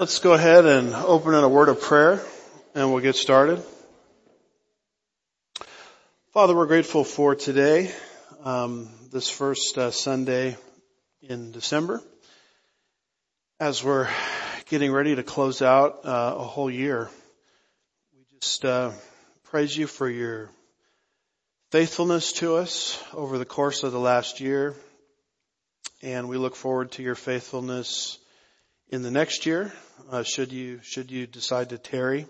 Let's go ahead and open in a word of prayer and we'll get started. Father, we're grateful for today, um, this first uh, Sunday in December, as we're getting ready to close out uh, a whole year. We just uh, praise you for your faithfulness to us over the course of the last year, and we look forward to your faithfulness in the next year, uh, should you should you decide to tarry.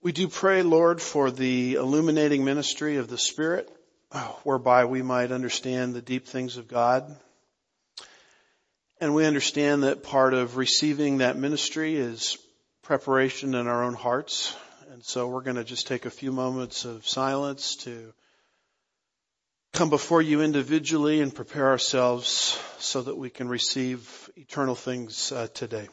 We do pray, Lord, for the illuminating ministry of the Spirit, whereby we might understand the deep things of God. And we understand that part of receiving that ministry is preparation in our own hearts. And so we're going to just take a few moments of silence to come before you individually and prepare ourselves so that we can receive eternal things uh, today.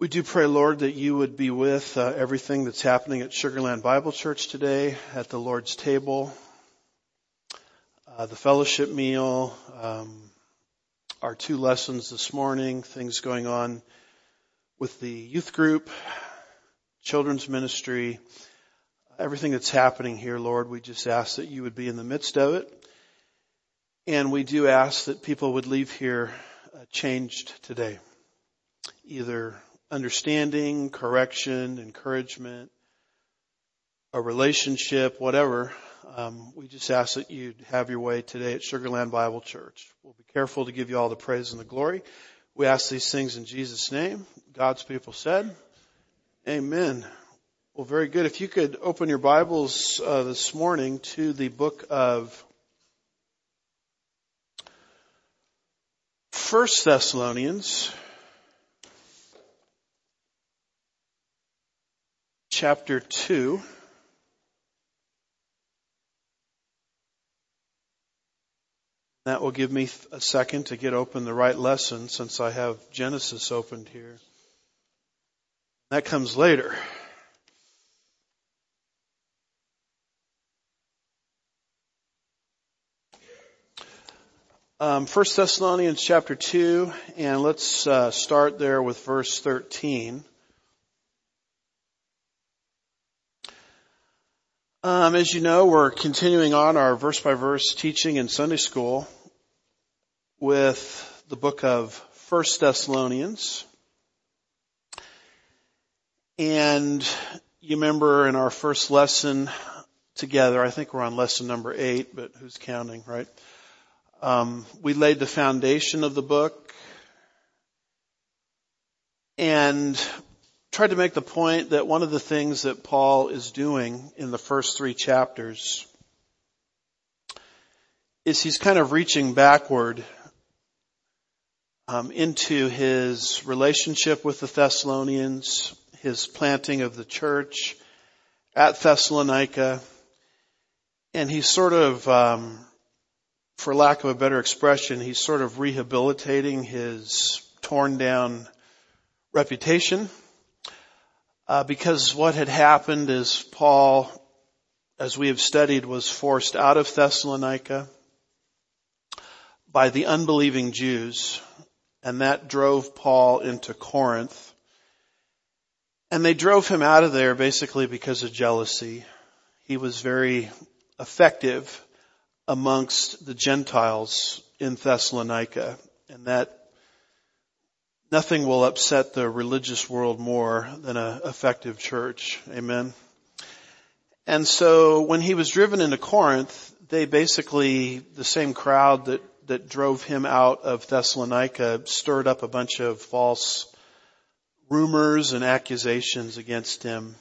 We do pray, Lord, that you would be with uh, everything that's happening at Sugar Land Bible Church today, at the Lord's table, uh, the fellowship meal, um, our two lessons this morning, things going on with the youth group, children's ministry, everything that's happening here, Lord. We just ask that you would be in the midst of it. And we do ask that people would leave here uh, changed today, either understanding, correction, encouragement, a relationship, whatever, um, we just ask that you'd have your way today at Sugar Land Bible Church. We'll be careful to give you all the praise and the glory. We ask these things in Jesus' name. God's people said, Amen. Well, very good. If you could open your Bibles uh, this morning to the book of First Thessalonians. Chapter 2. That will give me a second to get open the right lesson since I have Genesis opened here. That comes later. Um, 1 Thessalonians chapter 2, and let's uh, start there with verse 13. Um, as you know, we're continuing on our verse by verse teaching in Sunday school with the book of First Thessalonians. And you remember in our first lesson together, I think we're on lesson number eight, but who's counting, right? Um, we laid the foundation of the book and tried to make the point that one of the things that Paul is doing in the first three chapters is he's kind of reaching backward um, into his relationship with the Thessalonians, his planting of the church at Thessalonica, and he's sort of, um, for lack of a better expression, he's sort of rehabilitating his torn down reputation uh, because what had happened is Paul, as we have studied, was forced out of Thessalonica by the unbelieving Jews, and that drove Paul into Corinth. And they drove him out of there basically because of jealousy. He was very effective amongst the Gentiles in Thessalonica, and that Nothing will upset the religious world more than an effective church. Amen. And so when he was driven into Corinth, they basically, the same crowd that, that drove him out of Thessalonica stirred up a bunch of false rumors and accusations against him.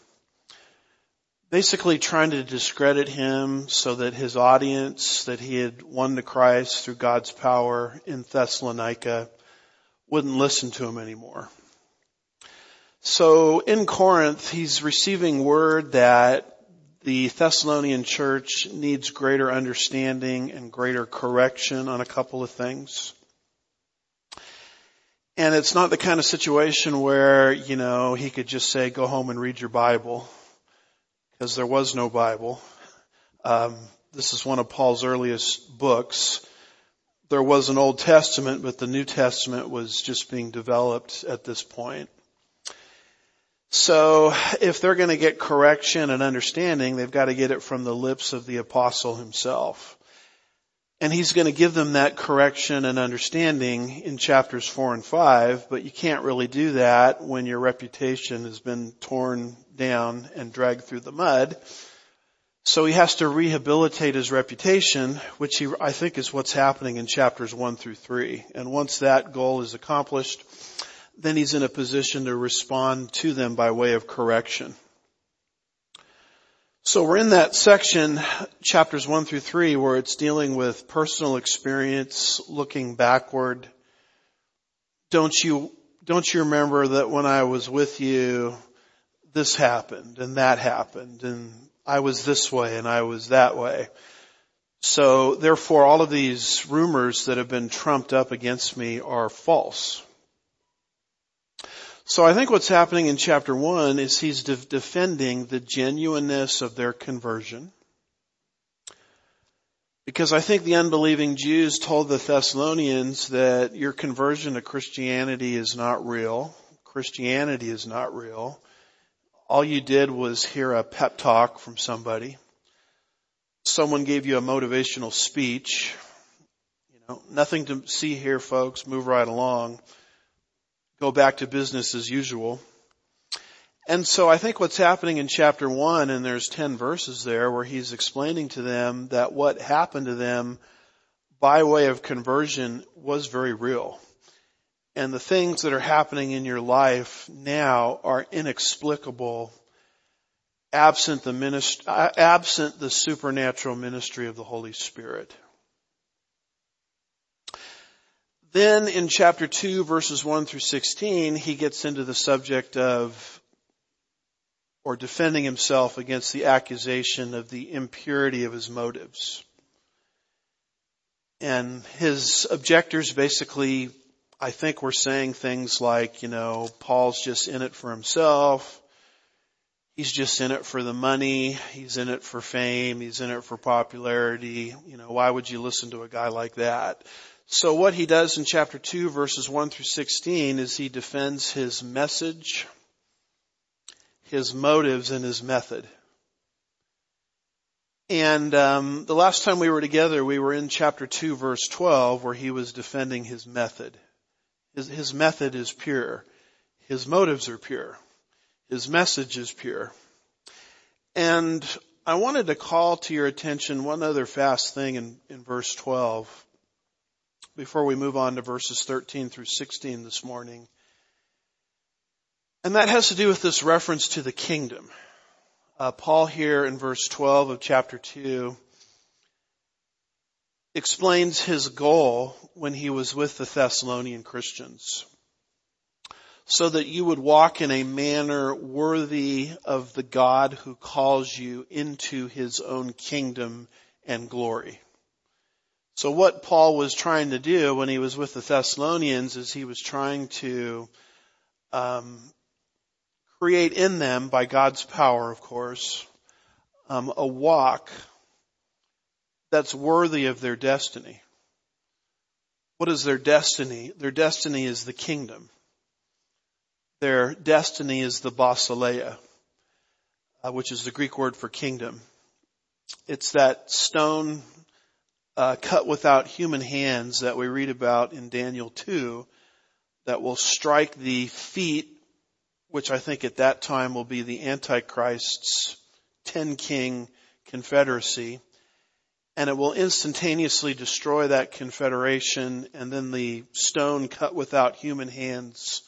Basically trying to discredit him so that his audience that he had won to Christ through God's power in Thessalonica wouldn't listen to him anymore. So in Corinth, he's receiving word that the Thessalonian church needs greater understanding and greater correction on a couple of things. And it's not the kind of situation where, you know, he could just say, go home and read your Bible, because there was no Bible. Um, this is one of Paul's earliest books. There was an Old Testament, but the New Testament was just being developed at this point. So if they're going to get correction and understanding, they've got to get it from the lips of the apostle himself. And he's going to give them that correction and understanding in chapters four and five, but you can't really do that when your reputation has been torn down and dragged through the mud. So he has to rehabilitate his reputation, which he, I think is what's happening in chapters one through three. And once that goal is accomplished, then he's in a position to respond to them by way of correction. So we're in that section, chapters one through three, where it's dealing with personal experience, looking backward. Don't you, don't you remember that when I was with you, this happened and that happened and I was this way and I was that way. So therefore all of these rumors that have been trumped up against me are false. So I think what's happening in chapter one is he's de- defending the genuineness of their conversion. Because I think the unbelieving Jews told the Thessalonians that your conversion to Christianity is not real. Christianity is not real. All you did was hear a pep talk from somebody. Someone gave you a motivational speech. You know, nothing to see here folks. Move right along go back to business as usual. And so I think what's happening in chapter one, and there's 10 verses there where he's explaining to them that what happened to them by way of conversion was very real. And the things that are happening in your life now are inexplicable absent the ministry, uh, absent the supernatural ministry of the Holy Spirit. Then in chapter 2 verses 1 through 16, he gets into the subject of or defending himself against the accusation of the impurity of his motives. And his objectors basically, I think we're saying things like, you know, Paul's just in it for himself. He's just in it for the money. He's in it for fame. He's in it for popularity. You know, why would you listen to a guy like that? So what he does in chapter 2 verses 1 through 16 is he defends his message, his motives, and his method. And um, the last time we were together, we were in chapter 2 verse 12 where he was defending his method. His, his method is pure. His motives are pure. His message is pure. And I wanted to call to your attention one other fast thing in, in verse 12 before we move on to verses 13 through 16 this morning. And that has to do with this reference to the kingdom. Uh, Paul here in verse 12 of chapter 2 explains his goal when he was with the Thessalonian Christians. So that you would walk in a manner worthy of the God who calls you into his own kingdom and glory. So what Paul was trying to do when he was with the Thessalonians is he was trying to um, create in them, by God's power, of course, um, a walk that's worthy of their destiny. What is their destiny? Their destiny is the kingdom. Their destiny is the basileia, uh, which is the Greek word for kingdom. It's that stone uh, cut without human hands that we read about in Daniel 2 that will strike the feet, which I think at that time will be the Antichrist's ten king confederacy. And it will instantaneously destroy that confederation and then the stone cut without human hands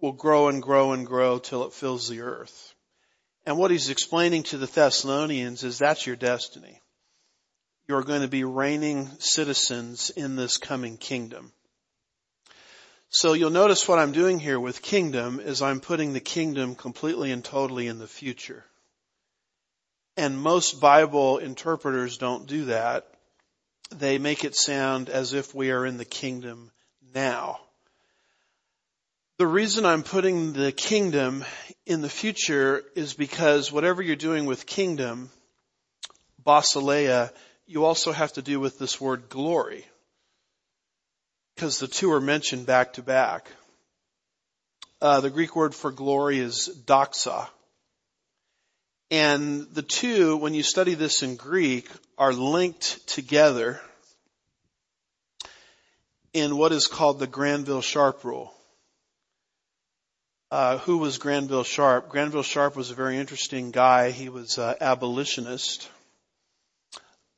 will grow and grow and grow till it fills the earth. And what he's explaining to the Thessalonians is that's your destiny you're going to be reigning citizens in this coming kingdom. So you'll notice what I'm doing here with kingdom is I'm putting the kingdom completely and totally in the future. And most Bible interpreters don't do that. They make it sound as if we are in the kingdom now. The reason I'm putting the kingdom in the future is because whatever you're doing with kingdom, basileia, you also have to do with this word glory. Because the two are mentioned back to back. Uh, the Greek word for glory is doxa. And the two, when you study this in Greek, are linked together in what is called the Granville Sharp rule. Uh, who was Granville Sharp? Granville Sharp was a very interesting guy. He was an abolitionist.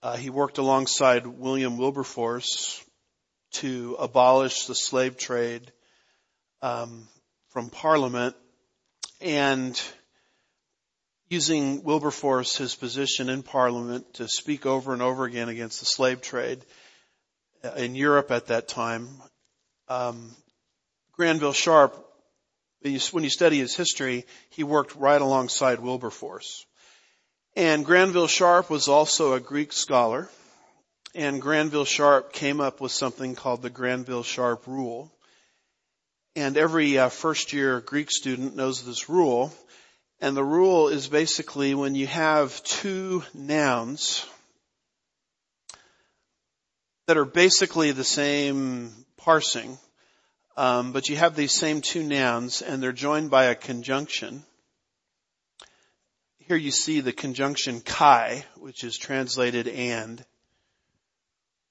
Uh, he worked alongside William Wilberforce to abolish the slave trade um, from Parliament, and using Wilberforce, his position in Parliament, to speak over and over again against the slave trade uh, in Europe at that time. Um, Granville Sharp, when you study his history, he worked right alongside Wilberforce. And Granville Sharp was also a Greek scholar. And Granville Sharp came up with something called the Granville Sharp Rule. And every uh, first year Greek student knows this rule and the rule is basically when you have two nouns that are basically the same parsing, um, but you have these same two nouns and they're joined by a conjunction. Here you see the conjunction kai, which is translated and,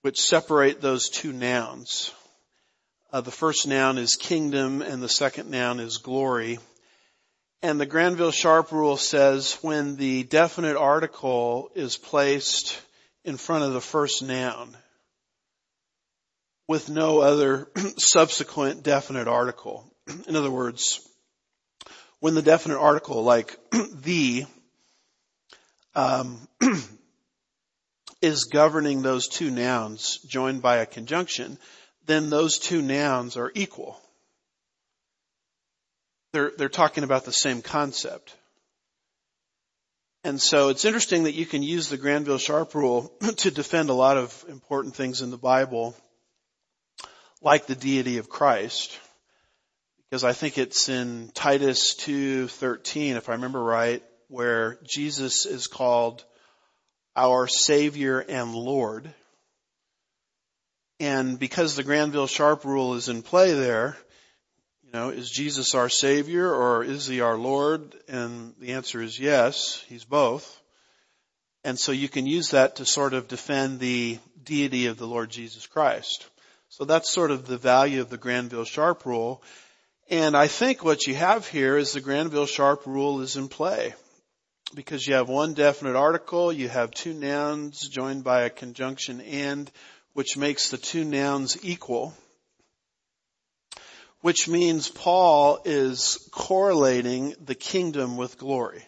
which separate those two nouns. Uh, the first noun is kingdom and the second noun is glory. And the Granville Sharp rule says when the definite article is placed in front of the first noun with no other subsequent definite article. In other words, when the definite article like the um, is governing those two nouns joined by a conjunction, then those two nouns are equal they're, they're talking about the same concept. And so it's interesting that you can use the Granville Sharp rule to defend a lot of important things in the Bible, like the deity of Christ, because I think it's in Titus 2:13 if I remember right where Jesus is called our savior and lord. And because the Granville Sharp rule is in play there, know, is Jesus our Savior or is He our Lord? And the answer is yes, He's both. And so you can use that to sort of defend the deity of the Lord Jesus Christ. So that's sort of the value of the Granville Sharp rule. And I think what you have here is the Granville Sharp rule is in play. Because you have one definite article, you have two nouns joined by a conjunction and, which makes the two nouns equal which means Paul is correlating the kingdom with glory.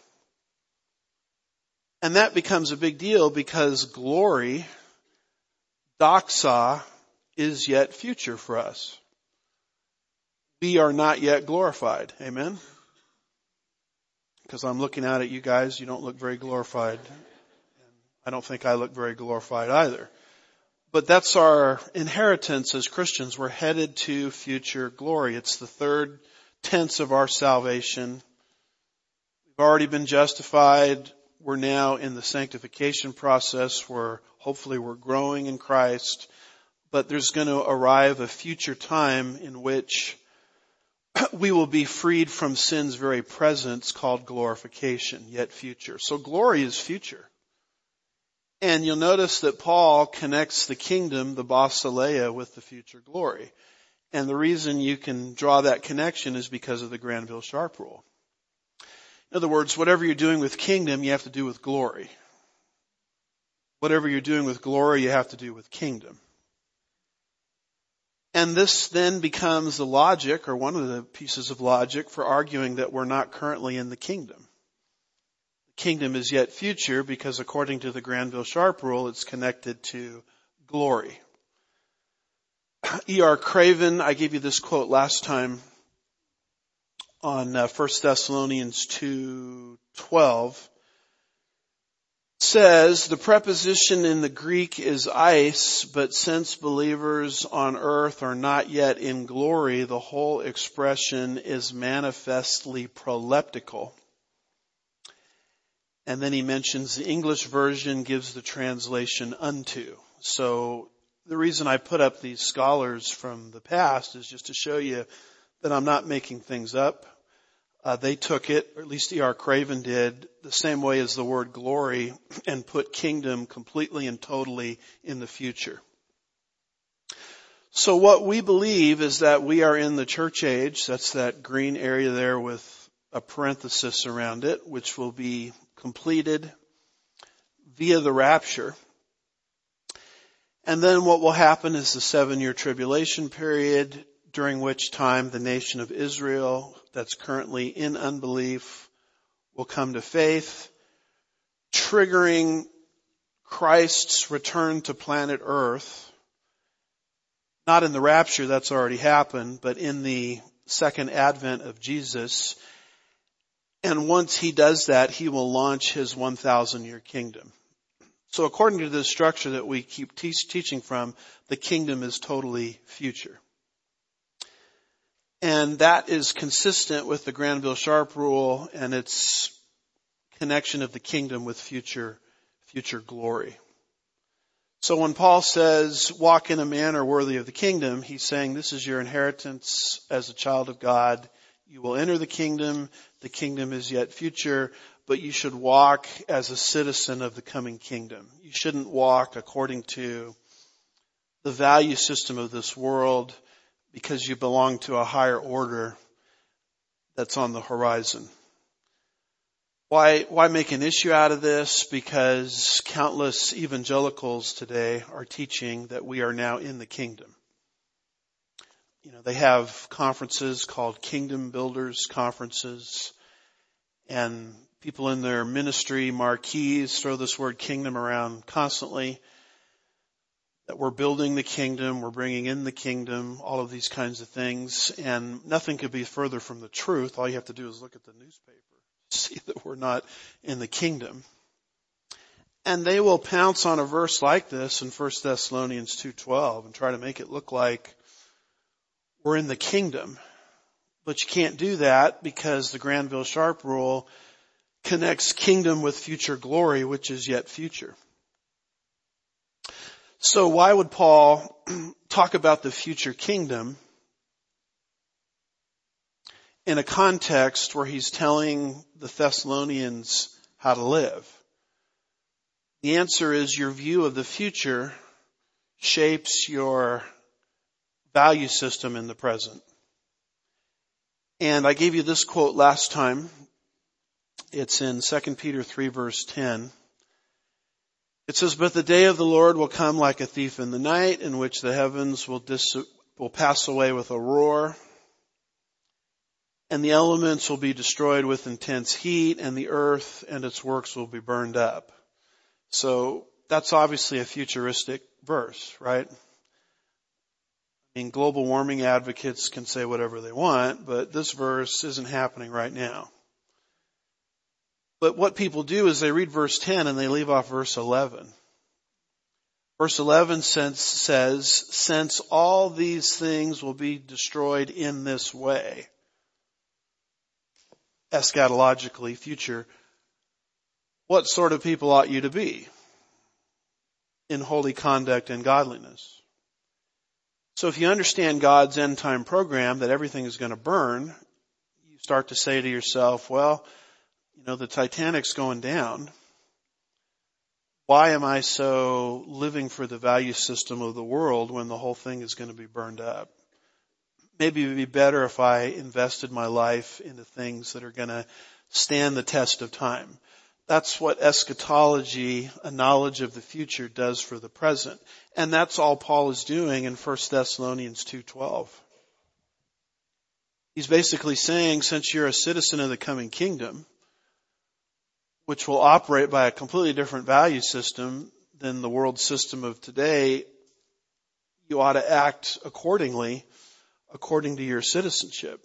And that becomes a big deal because glory, doxa, is yet future for us. We are not yet glorified. Amen? Because I'm looking out at you guys, you don't look very glorified. I don't think I look very glorified either but that's our inheritance as Christians. We're headed to future glory. It's the third tense of our salvation. We've already been justified. We're now in the sanctification process where hopefully we're growing in Christ, but there's going to arrive a future time in which we will be freed from sin's very presence called glorification, yet future. So glory is future. And you'll notice that Paul connects the kingdom, the basileia, with the future glory. And the reason you can draw that connection is because of the Granville Sharp rule. In other words, whatever you're doing with kingdom, you have to do with glory. Whatever you're doing with glory, you have to do with kingdom. And this then becomes the logic, or one of the pieces of logic, for arguing that we're not currently in the kingdom kingdom is yet future because according to the Granville Sharp rule, it's connected to glory. E.R. Craven, I gave you this quote last time on uh, 1 Thessalonians 2:12 says the preposition in the Greek is eis, but since believers on earth are not yet in glory, the whole expression is manifestly proleptical. And then he mentions the English version gives the translation unto. So the reason I put up these scholars from the past is just to show you that I'm not making things up. Uh, they took it, or at least E.R. Craven did, the same way as the word glory and put kingdom completely and totally in the future. So what we believe is that we are in the church age. That's that green area there with a parenthesis around it, which will be completed via the rapture. And then what will happen is the seven year tribulation period during which time the nation of Israel that's currently in unbelief will come to faith, triggering Christ's return to planet earth, not in the rapture, that's already happened, but in the second advent of Jesus. And once he does that, he will launch his 1,000 year kingdom. So according to the structure that we keep te- teaching from, the kingdom is totally future. And that is consistent with the Granville Sharp rule and its connection of the kingdom with future, future glory. So when Paul says, walk in a manner worthy of the kingdom, he's saying this is your inheritance as a child of God. You will enter the kingdom. The kingdom is yet future, but you should walk as a citizen of the coming kingdom. You shouldn't walk according to the value system of this world because you belong to a higher order that's on the horizon. Why, why make an issue out of this? Because countless evangelicals today are teaching that we are now in the kingdom. You know, they have conferences called Kingdom Builders Conferences and people in their ministry marquees throw this word kingdom around constantly that we're building the kingdom, we're bringing in the kingdom, all of these kinds of things, and nothing could be further from the truth. All you have to do is look at the newspaper, see that we're not in the kingdom. And they will pounce on a verse like this in 1 Thessalonians 2.12 and try to make it look like we're in the kingdom. But you can't do that because the Granville Sharp rule connects kingdom with future glory, which is yet future. So why would Paul talk about the future kingdom in a context where he's telling the Thessalonians how to live? The answer is your view of the future shapes your value system in the present. And I gave you this quote last time. It's in 2 Peter 3 verse 10. It says, but the day of the Lord will come like a thief in the night in which the heavens will, dis- will pass away with a roar and the elements will be destroyed with intense heat and the earth and its works will be burned up. So that's obviously a futuristic verse, right? Mean, global warming advocates can say whatever they want, but this verse isn't happening right now. But what people do is they read verse 10 and they leave off verse 11. Verse 11 says, since all these things will be destroyed in this way, eschatologically future, what sort of people ought you to be in holy conduct and godliness? So if you understand God's end time program that everything is going to burn, you start to say to yourself, well, you know, the Titanic's going down. Why am I so living for the value system of the world when the whole thing is going to be burned up? Maybe it would be better if I invested my life into things that are going to stand the test of time. That's what eschatology, a knowledge of the future does for the present. And that's all Paul is doing in 1 Thessalonians 2.12. He's basically saying, since you're a citizen of the coming kingdom, which will operate by a completely different value system than the world system of today, you ought to act accordingly, according to your citizenship.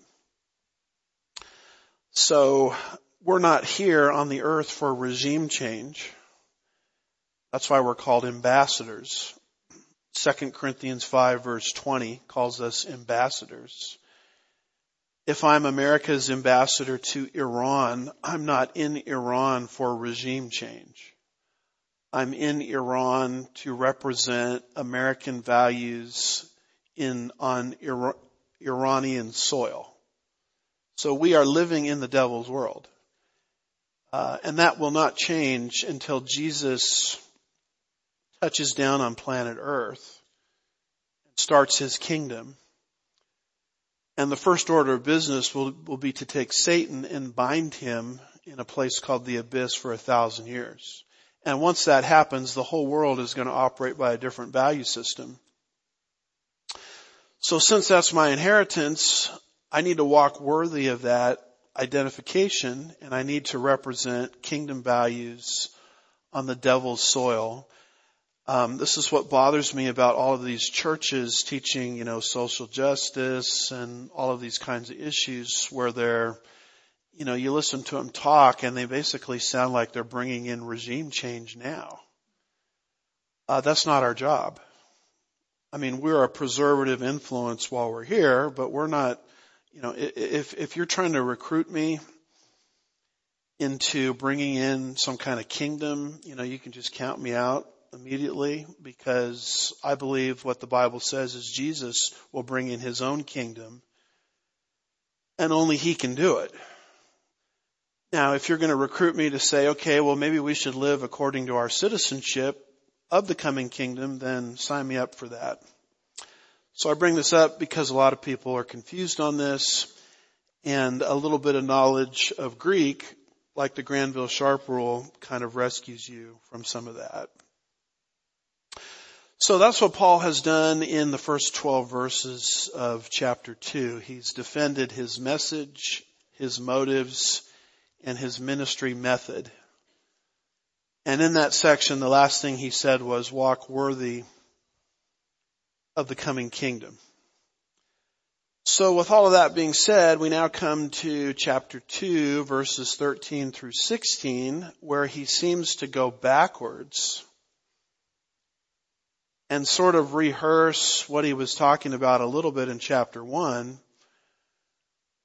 So we're not here on the earth for regime change. That's why we're called ambassadors. 2 Corinthians 5 verse 20 calls us ambassadors. If I'm America's ambassador to Iran, I'm not in Iran for regime change. I'm in Iran to represent American values in, on Iranian soil. So we are living in the devil's world. Uh, and that will not change until Jesus touches down on planet earth and starts his kingdom. And the first order of business will, will be to take Satan and bind him in a place called the abyss for a thousand years. And once that happens, the whole world is going to operate by a different value system. So since that's my inheritance, I need to walk worthy of that identification and I need to represent kingdom values on the devil's soil. Um, this is what bothers me about all of these churches teaching, you know, social justice and all of these kinds of issues where they're, you know, you listen to them talk and they basically sound like they're bringing in regime change now. Uh, that's not our job. I mean, we're a preservative influence while we're here, but we're not, you know, if, if you're trying to recruit me into bringing in some kind of kingdom, you know, you can just count me out immediately because I believe what the Bible says is Jesus will bring in his own kingdom and only he can do it. Now, if you're going to recruit me to say, okay, well, maybe we should live according to our citizenship of the coming kingdom, then sign me up for that. So I bring this up because a lot of people are confused on this and a little bit of knowledge of Greek, like the Granville Sharp rule, kind of rescues you from some of that. So that's what Paul has done in the first 12 verses of chapter 2. He's defended his message, his motives, and his ministry method. And in that section, the last thing he said was walk worthy of the coming kingdom. So with all of that being said, we now come to chapter 2 verses 13 through 16 where he seems to go backwards and sort of rehearse what he was talking about a little bit in chapter one,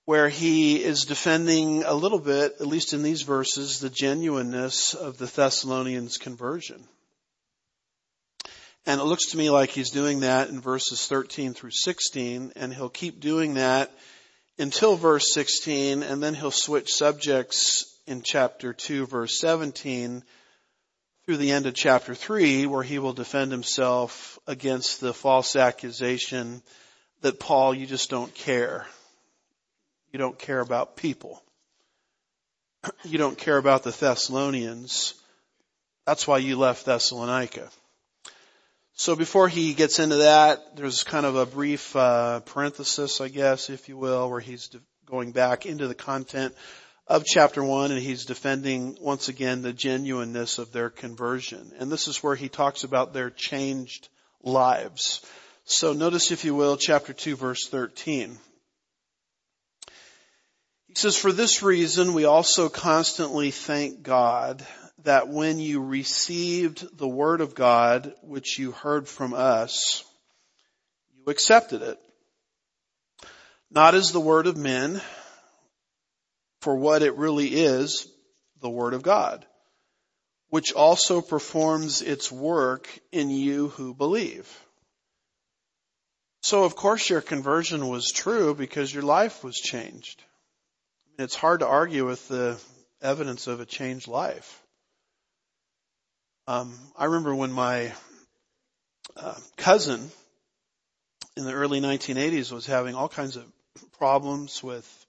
where he is defending a little bit, at least in these verses, the genuineness of the Thessalonians' conversion. And it looks to me like he's doing that in verses 13 through 16, and he'll keep doing that until verse 16, and then he'll switch subjects in chapter 2 verse 17 through the end of chapter 3 where he will defend himself against the false accusation that Paul, you just don't care. You don't care about people. You don't care about the Thessalonians. That's why you left Thessalonica. So before he gets into that, there's kind of a brief uh, parenthesis, I guess, if you will, where he's going back into the content of chapter one and he's defending once again the genuineness of their conversion. And this is where he talks about their changed lives. So notice if you will chapter 2 verse 13. He says, for this reason we also constantly thank God that when you received the word of God, which you heard from us, you accepted it. Not as the word of men, for what it really is, the Word of God, which also performs its work in you who believe. So of course your conversion was true because your life was changed. It's hard to argue with the evidence of a changed life. Um, I remember when my uh, cousin in the early 1980s was having all kinds of problems with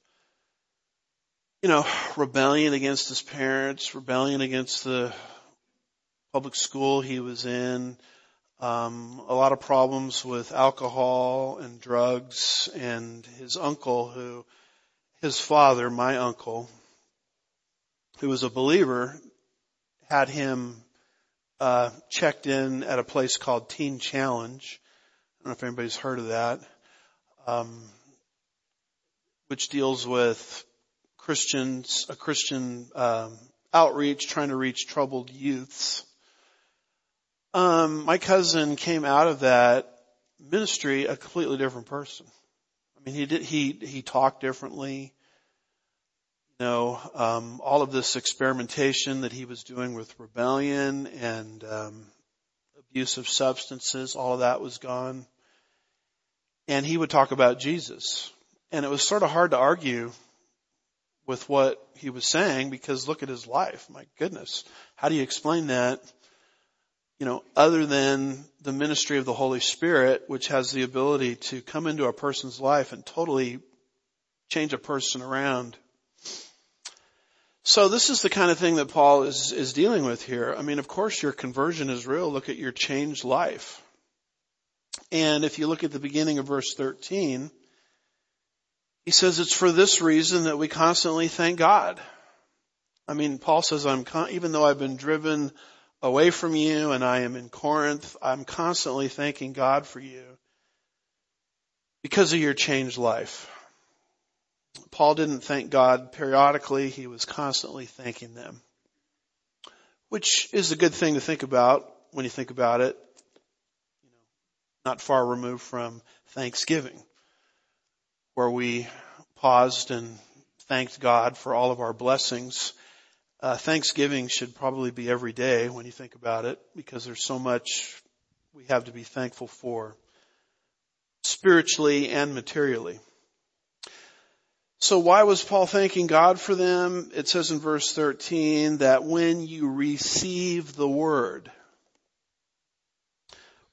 you know, rebellion against his parents, rebellion against the public school he was in, um, a lot of problems with alcohol and drugs, and his uncle, who, his father, my uncle, who was a believer, had him uh, checked in at a place called Teen Challenge. I don't know if anybody's heard of that, um, which deals with Christians, a Christian um, outreach trying to reach troubled youths. Um, my cousin came out of that ministry a completely different person. I mean, he did, he, he talked differently. Know, um, all of this experimentation that he was doing with rebellion and, um, abuse of substances, all of that was gone. And he would talk about Jesus. And it was sort of hard to argue with what he was saying because look at his life. My goodness. How do you explain that? You know, other than the ministry of the Holy Spirit, which has the ability to come into a person's life and totally change a person around. So this is the kind of thing that Paul is, is dealing with here. I mean, of course your conversion is real. Look at your changed life. And if you look at the beginning of verse 13, he says it's for this reason that we constantly thank God. I mean, Paul says, I'm, con- even though I've been driven away from you and I am in Corinth, I'm constantly thanking God for you because of your changed life. Paul didn't thank God periodically, he was constantly thanking them. Which is a good thing to think about when you think about it. You know, not far removed from Thanksgiving, where we paused and thanked God for all of our blessings. Uh, Thanksgiving should probably be every day when you think about it, because there's so much we have to be thankful for, spiritually and materially. So why was Paul thanking God for them? It says in verse 13 that when you receive the word,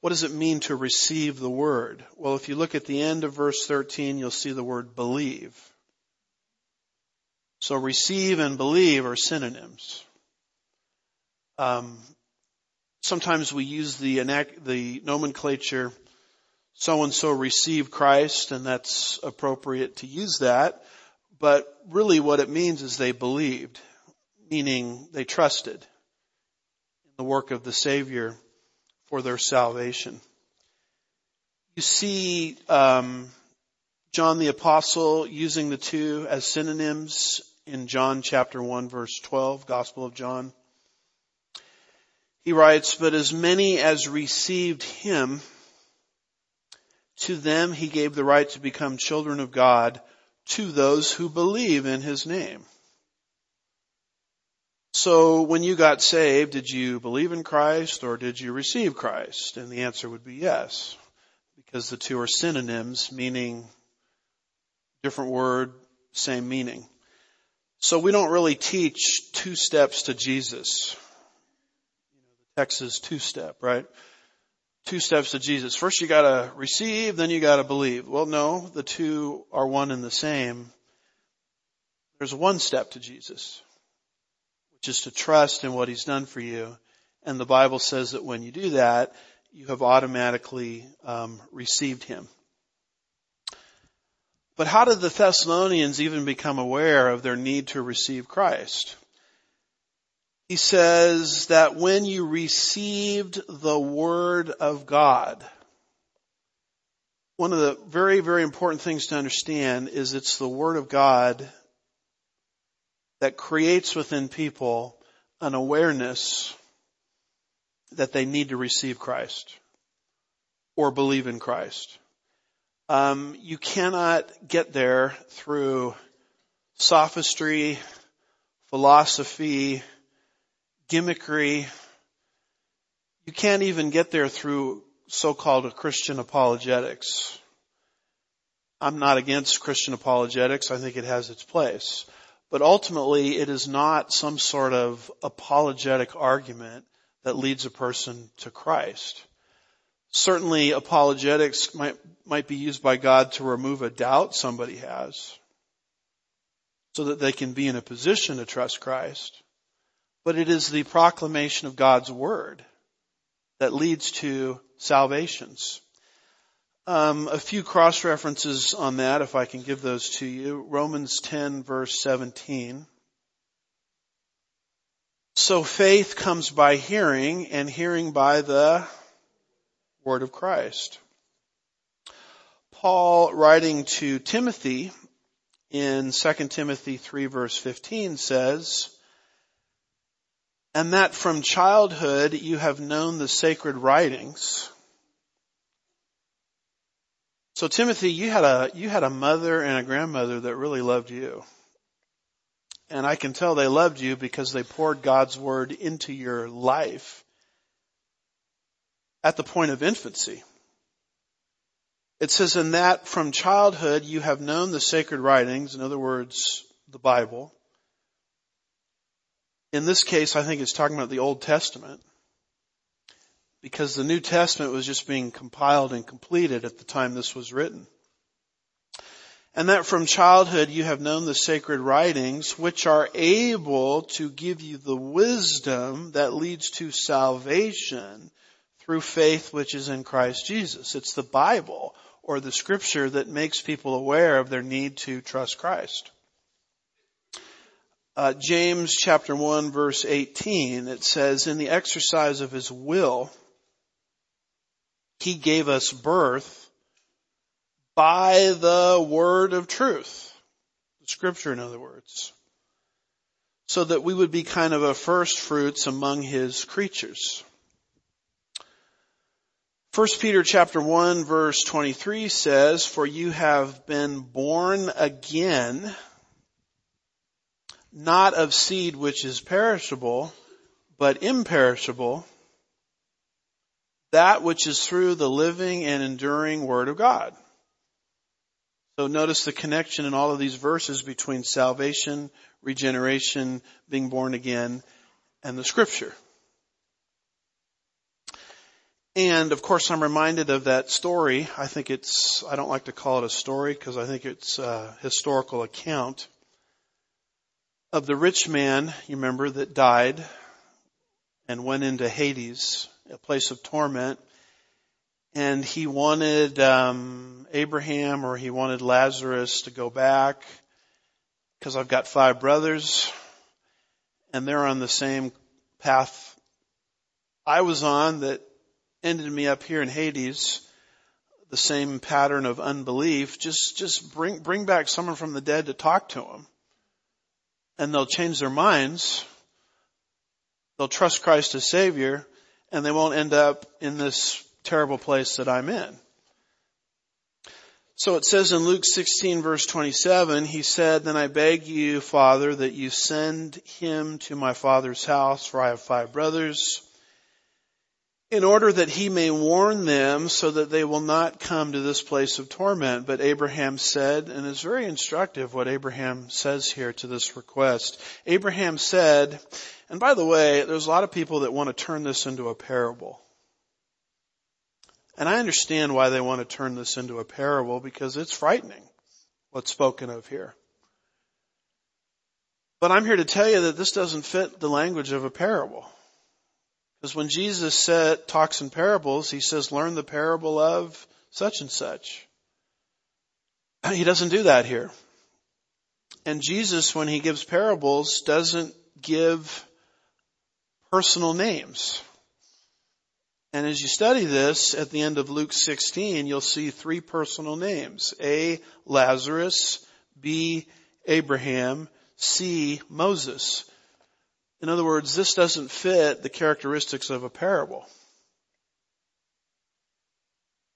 what does it mean to receive the word? Well, if you look at the end of verse 13, you'll see the word believe. So receive and believe are synonyms. Um, sometimes we use the, the nomenclature so and so received Christ and that's appropriate to use that. But really what it means is they believed, meaning they trusted in the work of the Savior for their salvation. You see um, John the Apostle using the two as synonyms in John chapter 1 verse 12, Gospel of John. He writes, but as many as received him, to them he gave the right to become children of God to those who believe in his name. So when you got saved, did you believe in Christ or did you receive Christ? And the answer would be yes, because the two are synonyms, meaning different word, same meaning. So we don't really teach two steps to Jesus. You know, the Texas two step, right? Two steps to Jesus. First you gotta receive, then you gotta believe. Well, no, the two are one and the same. There's one step to Jesus, which is to trust in what He's done for you. And the Bible says that when you do that, you have automatically um, received Him. But how did the Thessalonians even become aware of their need to receive Christ? He says that when you received the Word of God, one of the very, very important things to understand is it's the Word of God that creates within people an awareness that they need to receive Christ or believe in Christ. Um, you cannot get there through sophistry, philosophy, gimmickry. You can't even get there through so-called Christian apologetics. I'm not against Christian apologetics. I think it has its place. But ultimately, it is not some sort of apologetic argument that leads a person to Christ. Certainly apologetics might, might be used by God to remove a doubt somebody has so that they can be in a position to trust Christ but it is the proclamation of God's word that leads to salvations. Um, a few cross references on that, if I can give those to you. Romans 10 verse 17. So faith comes by hearing and hearing by the word of Christ. Paul writing to Timothy in 2 Timothy 3 verse 15 says, and that from childhood you have known the sacred writings. So Timothy, you had a, you had a mother and a grandmother that really loved you. And I can tell they loved you because they poured God's word into your life at the point of infancy. It says in that from childhood you have known the sacred writings, in other words, the Bible. In this case, I think it's talking about the Old Testament because the New Testament was just being compiled and completed at the time this was written. And that from childhood you have known the sacred writings which are able to give you the wisdom that leads to salvation through faith which is in Christ Jesus. It's the Bible or the scripture that makes people aware of their need to trust Christ. Uh, James chapter 1 verse 18, it says, in the exercise of his will, he gave us birth by the word of truth. The Scripture, in other words. So that we would be kind of a first fruits among his creatures. 1 Peter chapter 1 verse 23 says, For you have been born again, not of seed which is perishable, but imperishable, that which is through the living and enduring Word of God. So notice the connection in all of these verses between salvation, regeneration, being born again, and the scripture. And of course I'm reminded of that story. I think it's, I don't like to call it a story because I think it's a historical account of the rich man, you remember, that died and went into Hades, a place of torment, and he wanted um, Abraham or he wanted Lazarus to go back because I've got five brothers and they're on the same path I was on that ended me up here in Hades. The same pattern of unbelief. Just, just bring, bring back someone from the dead to talk to them. And they'll change their minds. They'll trust Christ as Savior and they won't end up in this terrible place that I'm in. So it says in Luke 16 verse 27, he said, Then I beg you, Father, that you send him to my father's house, for I have five brothers, in order that he may warn them so that they will not come to this place of torment. But Abraham said, and it's very instructive what Abraham says here to this request. Abraham said, and by the way, there's a lot of people that want to turn this into a parable. And I understand why they want to turn this into a parable because it's frightening what's spoken of here. But I'm here to tell you that this doesn't fit the language of a parable. Because when Jesus said, talks in parables, he says, learn the parable of such and such. He doesn't do that here. And Jesus, when he gives parables, doesn't give personal names. And as you study this at the end of Luke 16, you'll see three personal names. A, Lazarus. B, Abraham. C, Moses. In other words, this doesn't fit the characteristics of a parable.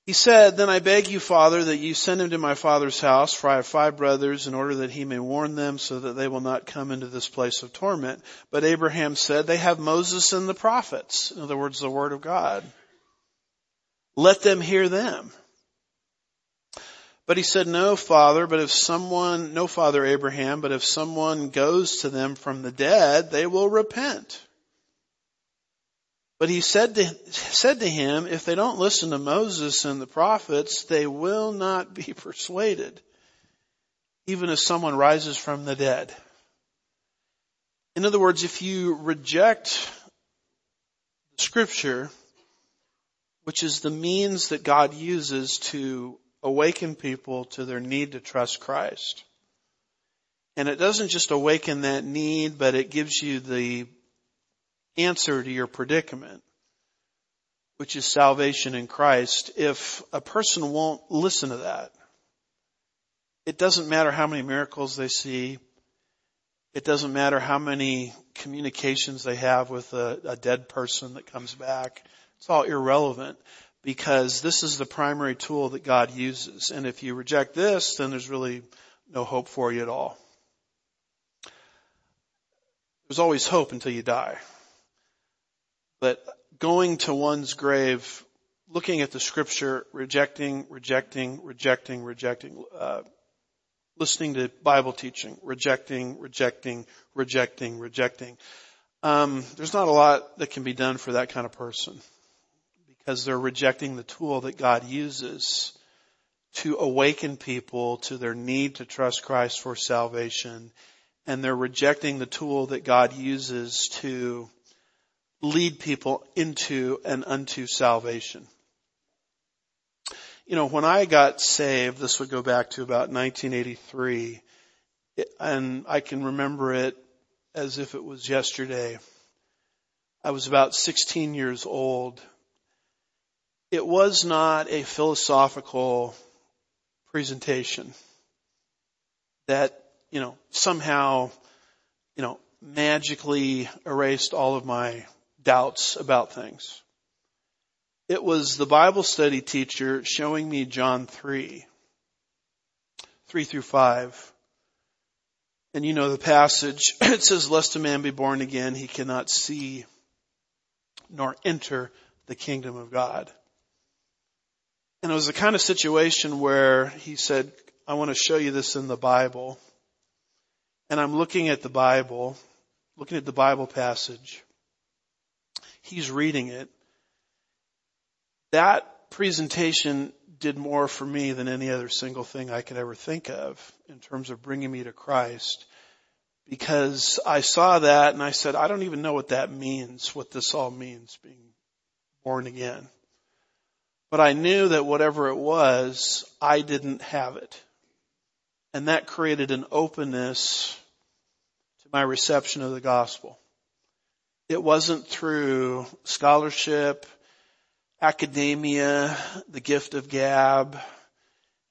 He said, Then I beg you, Father, that you send him to my father's house, for I have five brothers, in order that he may warn them so that they will not come into this place of torment. But Abraham said, They have Moses and the prophets. In other words, the word of God. Let them hear them. But he said, no, father, but if someone, no father Abraham, but if someone goes to them from the dead, they will repent. But he said to, said to him, if they don't listen to Moses and the prophets, they will not be persuaded, even if someone rises from the dead. In other words, if you reject scripture, which is the means that God uses to awaken people to their need to trust Christ. And it doesn't just awaken that need, but it gives you the answer to your predicament, which is salvation in Christ, if a person won't listen to that, it doesn't matter how many miracles they see. It doesn't matter how many communications they have with a, a dead person that comes back. It's all irrelevant because this is the primary tool that God uses. And if you reject this, then there's really no hope for you at all. There's always hope until you die. But going to one's grave, looking at the scripture, rejecting, rejecting, rejecting, rejecting, uh, listening to Bible teaching, rejecting, rejecting, rejecting, rejecting. Um, there's not a lot that can be done for that kind of person because they're rejecting the tool that God uses to awaken people to their need to trust Christ for salvation. And they're rejecting the tool that God uses to lead people into and unto salvation. You know, when I got saved, this would go back to about 1983, and I can remember it as if it was yesterday. I was about 16 years old. It was not a philosophical presentation that, you know, somehow, you know, magically erased all of my doubts about things. It was the Bible study teacher showing me John 3, 3 through 5. And you know the passage, it says, lest a man be born again, he cannot see nor enter the kingdom of God. And it was the kind of situation where he said, I want to show you this in the Bible. And I'm looking at the Bible, looking at the Bible passage. He's reading it. That presentation did more for me than any other single thing I could ever think of in terms of bringing me to Christ. Because I saw that and I said, I don't even know what that means, what this all means, being born again. But I knew that whatever it was, I didn't have it. And that created an openness to my reception of the gospel. It wasn't through scholarship, academia, the gift of gab.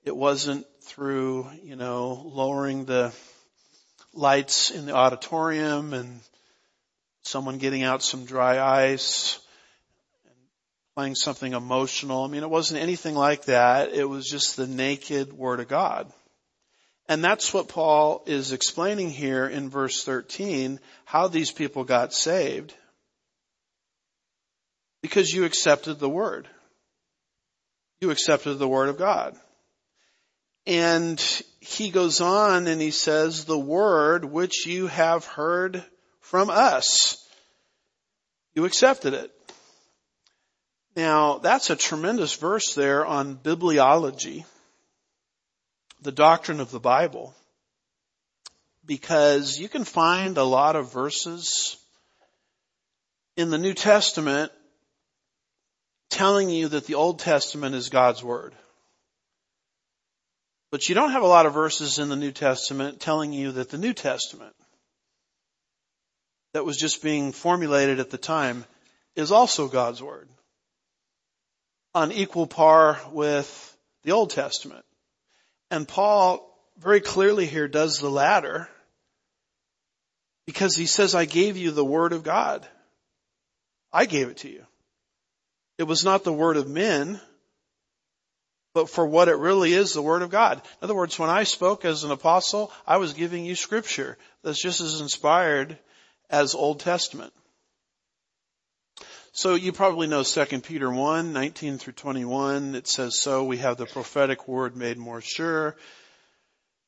It wasn't through, you know, lowering the lights in the auditorium and someone getting out some dry ice playing something emotional. I mean, it wasn't anything like that. It was just the naked Word of God. And that's what Paul is explaining here in verse 13, how these people got saved. Because you accepted the Word. You accepted the Word of God. And he goes on and he says, the Word which you have heard from us. You accepted it. Now, that's a tremendous verse there on bibliology, the doctrine of the Bible, because you can find a lot of verses in the New Testament telling you that the Old Testament is God's Word. But you don't have a lot of verses in the New Testament telling you that the New Testament that was just being formulated at the time is also God's Word on equal par with the Old Testament. And Paul very clearly here does the latter because he says, I gave you the word of God. I gave it to you. It was not the word of men, but for what it really is, the word of God. In other words, when I spoke as an apostle, I was giving you scripture that's just as inspired as Old Testament. So you probably know 2 Peter 1, 19 through 21. It says, so we have the prophetic word made more sure,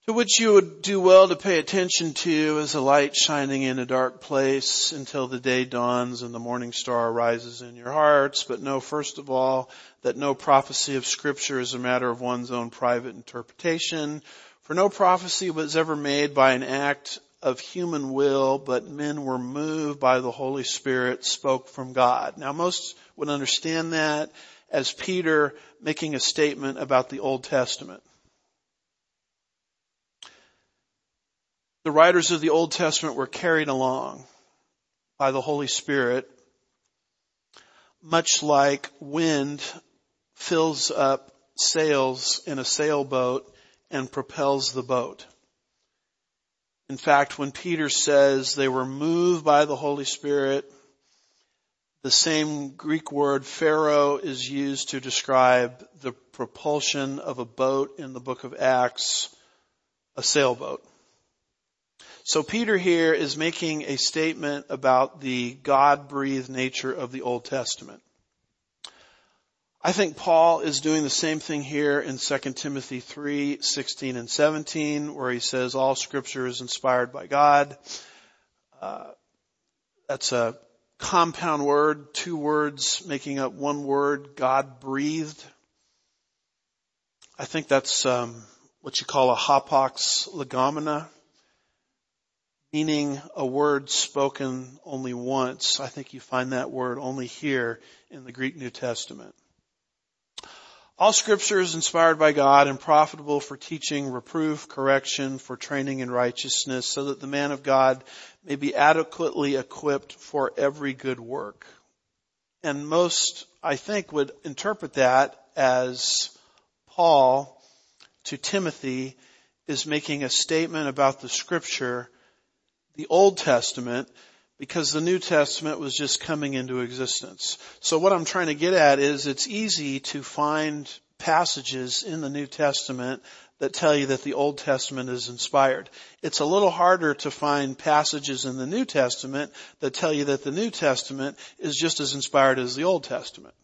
to which you would do well to pay attention to as a light shining in a dark place until the day dawns and the morning star rises in your hearts. But know first of all that no prophecy of scripture is a matter of one's own private interpretation. For no prophecy was ever made by an act of human will, but men were moved by the Holy Spirit, spoke from God. Now most would understand that as Peter making a statement about the Old Testament. The writers of the Old Testament were carried along by the Holy Spirit, much like wind fills up sails in a sailboat and propels the boat. In fact, when Peter says they were moved by the Holy Spirit, the same Greek word phero is used to describe the propulsion of a boat in the book of Acts, a sailboat. So Peter here is making a statement about the God-breathed nature of the Old Testament. I think Paul is doing the same thing here in 2 Timothy 3, 16 and 17, where he says all scripture is inspired by God. Uh, that's a compound word, two words making up one word, God breathed. I think that's um, what you call a hapax legomena, meaning a word spoken only once. I think you find that word only here in the Greek New Testament. All scripture is inspired by God and profitable for teaching, reproof, correction, for training in righteousness, so that the man of God may be adequately equipped for every good work. And most, I think, would interpret that as Paul to Timothy is making a statement about the scripture, the Old Testament, because the New Testament was just coming into existence. So what I'm trying to get at is it's easy to find passages in the New Testament that tell you that the Old Testament is inspired. It's a little harder to find passages in the New Testament that tell you that the New Testament is just as inspired as the Old Testament.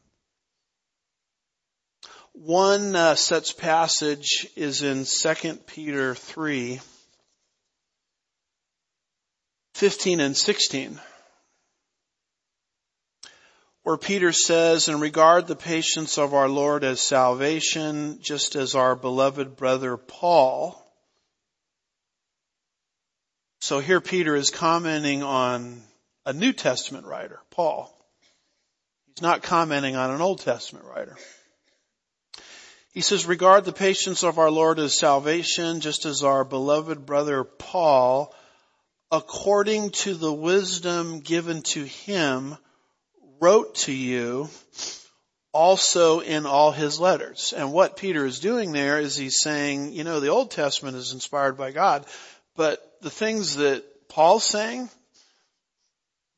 One uh, such passage is in 2 Peter 3, 15 and 16, where Peter says, and regard the patience of our Lord as salvation, just as our beloved brother Paul. So here Peter is commenting on a New Testament writer, Paul. He's not commenting on an Old Testament writer. He says, regard the patience of our Lord as salvation, just as our beloved brother Paul according to the wisdom given to him, wrote to you also in all his letters. And what Peter is doing there is he's saying, you know, the Old Testament is inspired by God, but the things that Paul's saying,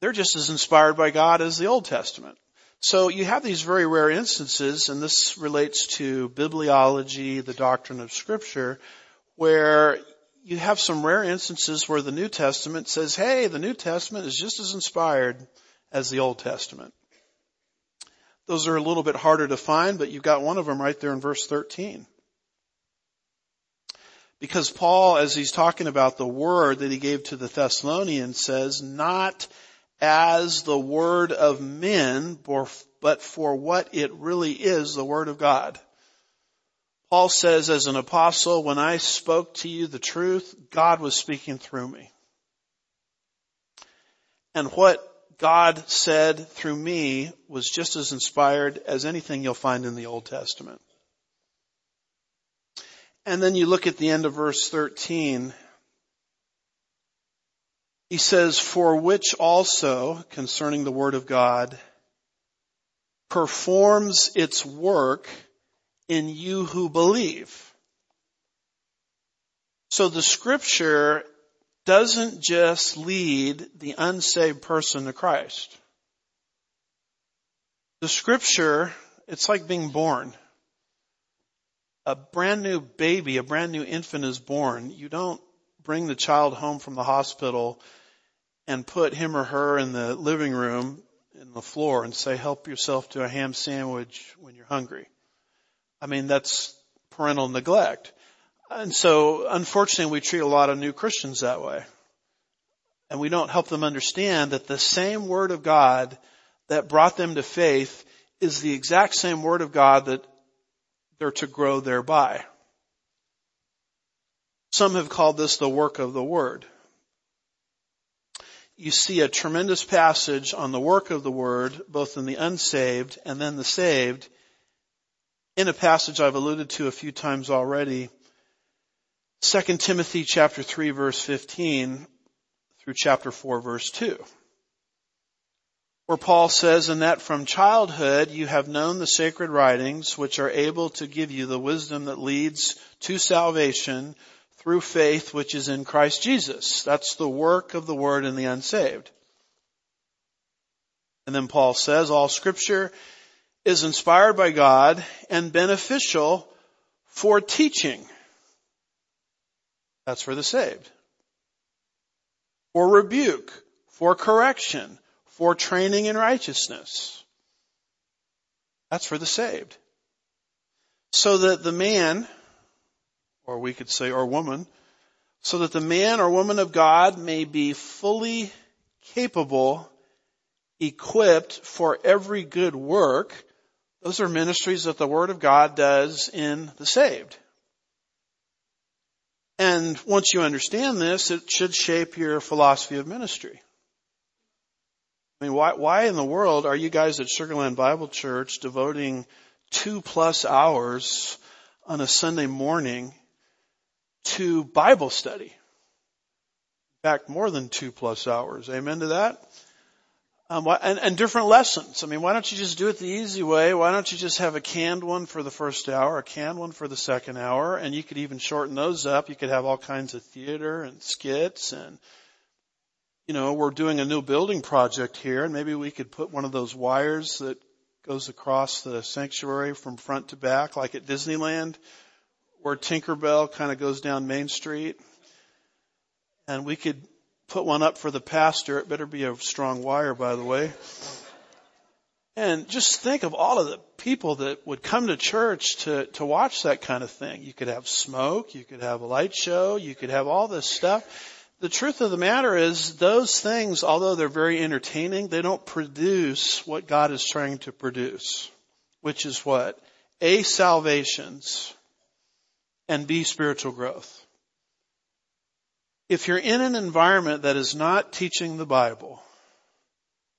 they're just as inspired by God as the Old Testament. So you have these very rare instances, and this relates to bibliology, the doctrine of scripture, where you have some rare instances where the New Testament says, hey, the New Testament is just as inspired as the Old Testament. Those are a little bit harder to find, but you've got one of them right there in verse 13. Because Paul, as he's talking about the word that he gave to the Thessalonians, says, not as the word of men, but for what it really is, the word of God. Paul says as an apostle, when I spoke to you the truth, God was speaking through me. And what God said through me was just as inspired as anything you'll find in the Old Testament. And then you look at the end of verse 13. He says, for which also, concerning the word of God, performs its work in you who believe. So the scripture doesn't just lead the unsaved person to Christ. The scripture, it's like being born. A brand new baby, a brand new infant is born. You don't bring the child home from the hospital and put him or her in the living room in the floor and say, help yourself to a ham sandwich when you're hungry. I mean, that's parental neglect. And so unfortunately we treat a lot of new Christians that way. And we don't help them understand that the same word of God that brought them to faith is the exact same word of God that they're to grow thereby. Some have called this the work of the word. You see a tremendous passage on the work of the word, both in the unsaved and then the saved, in a passage I've alluded to a few times already, 2 Timothy chapter 3 verse 15 through chapter 4 verse 2. Where Paul says, in that from childhood you have known the sacred writings which are able to give you the wisdom that leads to salvation through faith which is in Christ Jesus. That's the work of the word in the unsaved. And then Paul says all scripture is inspired by God and beneficial for teaching. That's for the saved. For rebuke, for correction, for training in righteousness. That's for the saved. So that the man, or we could say, or woman, so that the man or woman of God may be fully capable, equipped for every good work. Those are ministries that the Word of God does in the saved. And once you understand this, it should shape your philosophy of ministry. I mean, why, why in the world are you guys at Sugar Land Bible Church devoting two plus hours on a Sunday morning to Bible study? In fact, more than two plus hours. Amen to that? Um, and, and, different lessons. I mean, why don't you just do it the easy way? Why don't you just have a canned one for the first hour, a canned one for the second hour, and you could even shorten those up. You could have all kinds of theater and skits and you know, we're doing a new building project here and maybe we could put one of those wires that goes across the sanctuary from front to back like at Disneyland where Tinkerbell kind of goes down Main Street. And we could put one up for the pastor. It better be a strong wire, by the way. And just think of all of the people that would come to church to, to watch that kind of thing. You could have smoke, you could have a light show, you could have all this stuff the truth of the matter is those things, although they're very entertaining, they don't produce what God is trying to produce, which is what? A, salvations and B, spiritual growth. If you're in an environment that is not teaching the Bible,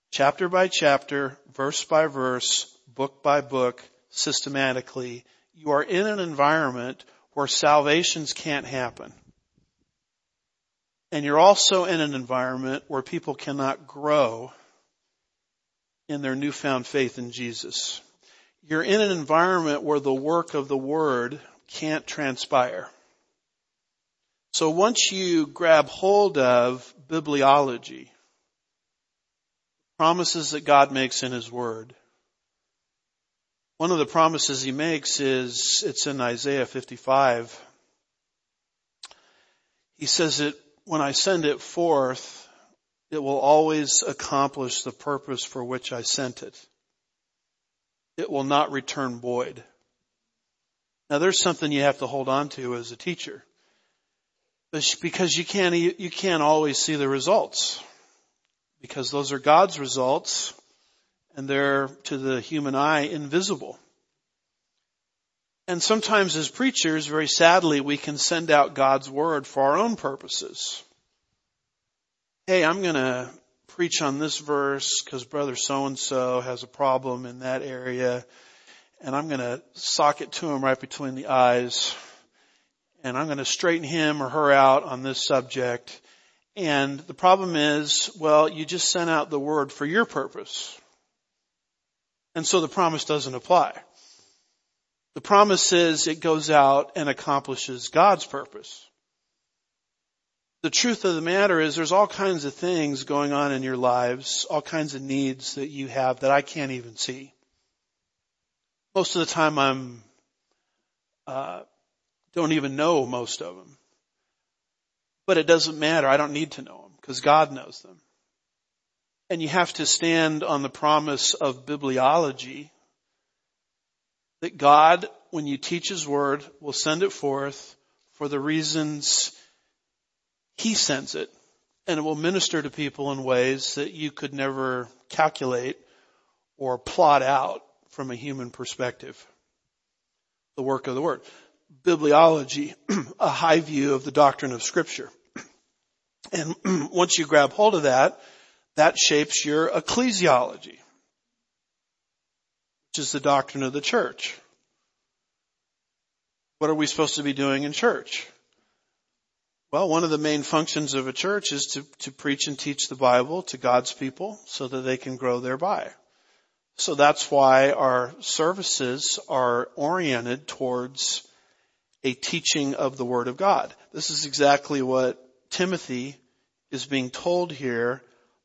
chapter by chapter, verse by verse, book by book, systematically, you are in an environment where salvations can't happen. And you're also in an environment where people cannot grow in their newfound faith in Jesus. You're in an environment where the work of the Word can't transpire. So once you grab hold of bibliology, promises that God makes in His Word, one of the promises He makes is, it's in Isaiah 55. He says that when I send it forth, it will always accomplish the purpose for which I sent it. It will not return void. Now there's something you have to hold on to as a teacher. Because you can't, you can't always see the results. Because those are God's results and they're to the human eye invisible. And sometimes as preachers, very sadly, we can send out God's word for our own purposes. Hey, I'm gonna preach on this verse because brother so and so has a problem in that area and I'm gonna sock it to him right between the eyes and I'm gonna straighten him or her out on this subject. And the problem is, well, you just sent out the word for your purpose. And so the promise doesn't apply. The promise is it goes out and accomplishes God's purpose. The truth of the matter is there's all kinds of things going on in your lives, all kinds of needs that you have that I can't even see. Most of the time I'm, uh, don't even know most of them. But it doesn't matter. I don't need to know them because God knows them. And you have to stand on the promise of bibliology that God, when you teach His Word, will send it forth for the reasons He sends it. And it will minister to people in ways that you could never calculate or plot out from a human perspective. The work of the Word. Bibliology, a high view of the doctrine of Scripture. And once you grab hold of that, that shapes your ecclesiology which is the doctrine of the church. What are we supposed to be doing in church? Well, one of the main functions of a church is to, to preach and teach the Bible to God's people so that they can grow thereby. So that's why our services are oriented towards a teaching of the Word of God. This is exactly what Timothy is being told here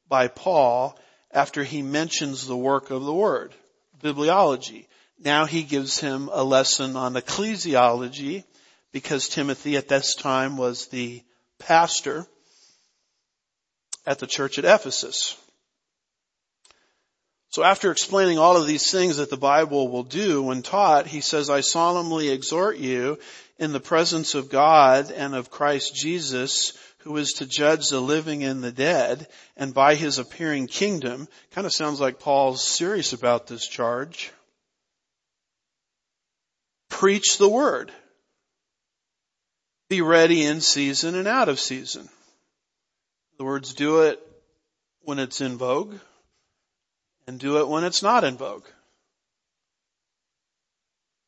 by Paul after he mentions the work of the Word, bibliology. Now he gives him a lesson on ecclesiology because Timothy at this time was the pastor at the church at Ephesus. So after explaining all of these things that the Bible will do when taught, he says, I solemnly exhort you in the presence of God and of Christ Jesus, who is to judge the living and the dead, and by his appearing kingdom, kind of sounds like Paul's serious about this charge. Preach the word. Be ready in season and out of season. The words, do it when it's in vogue and do it when it's not in vogue.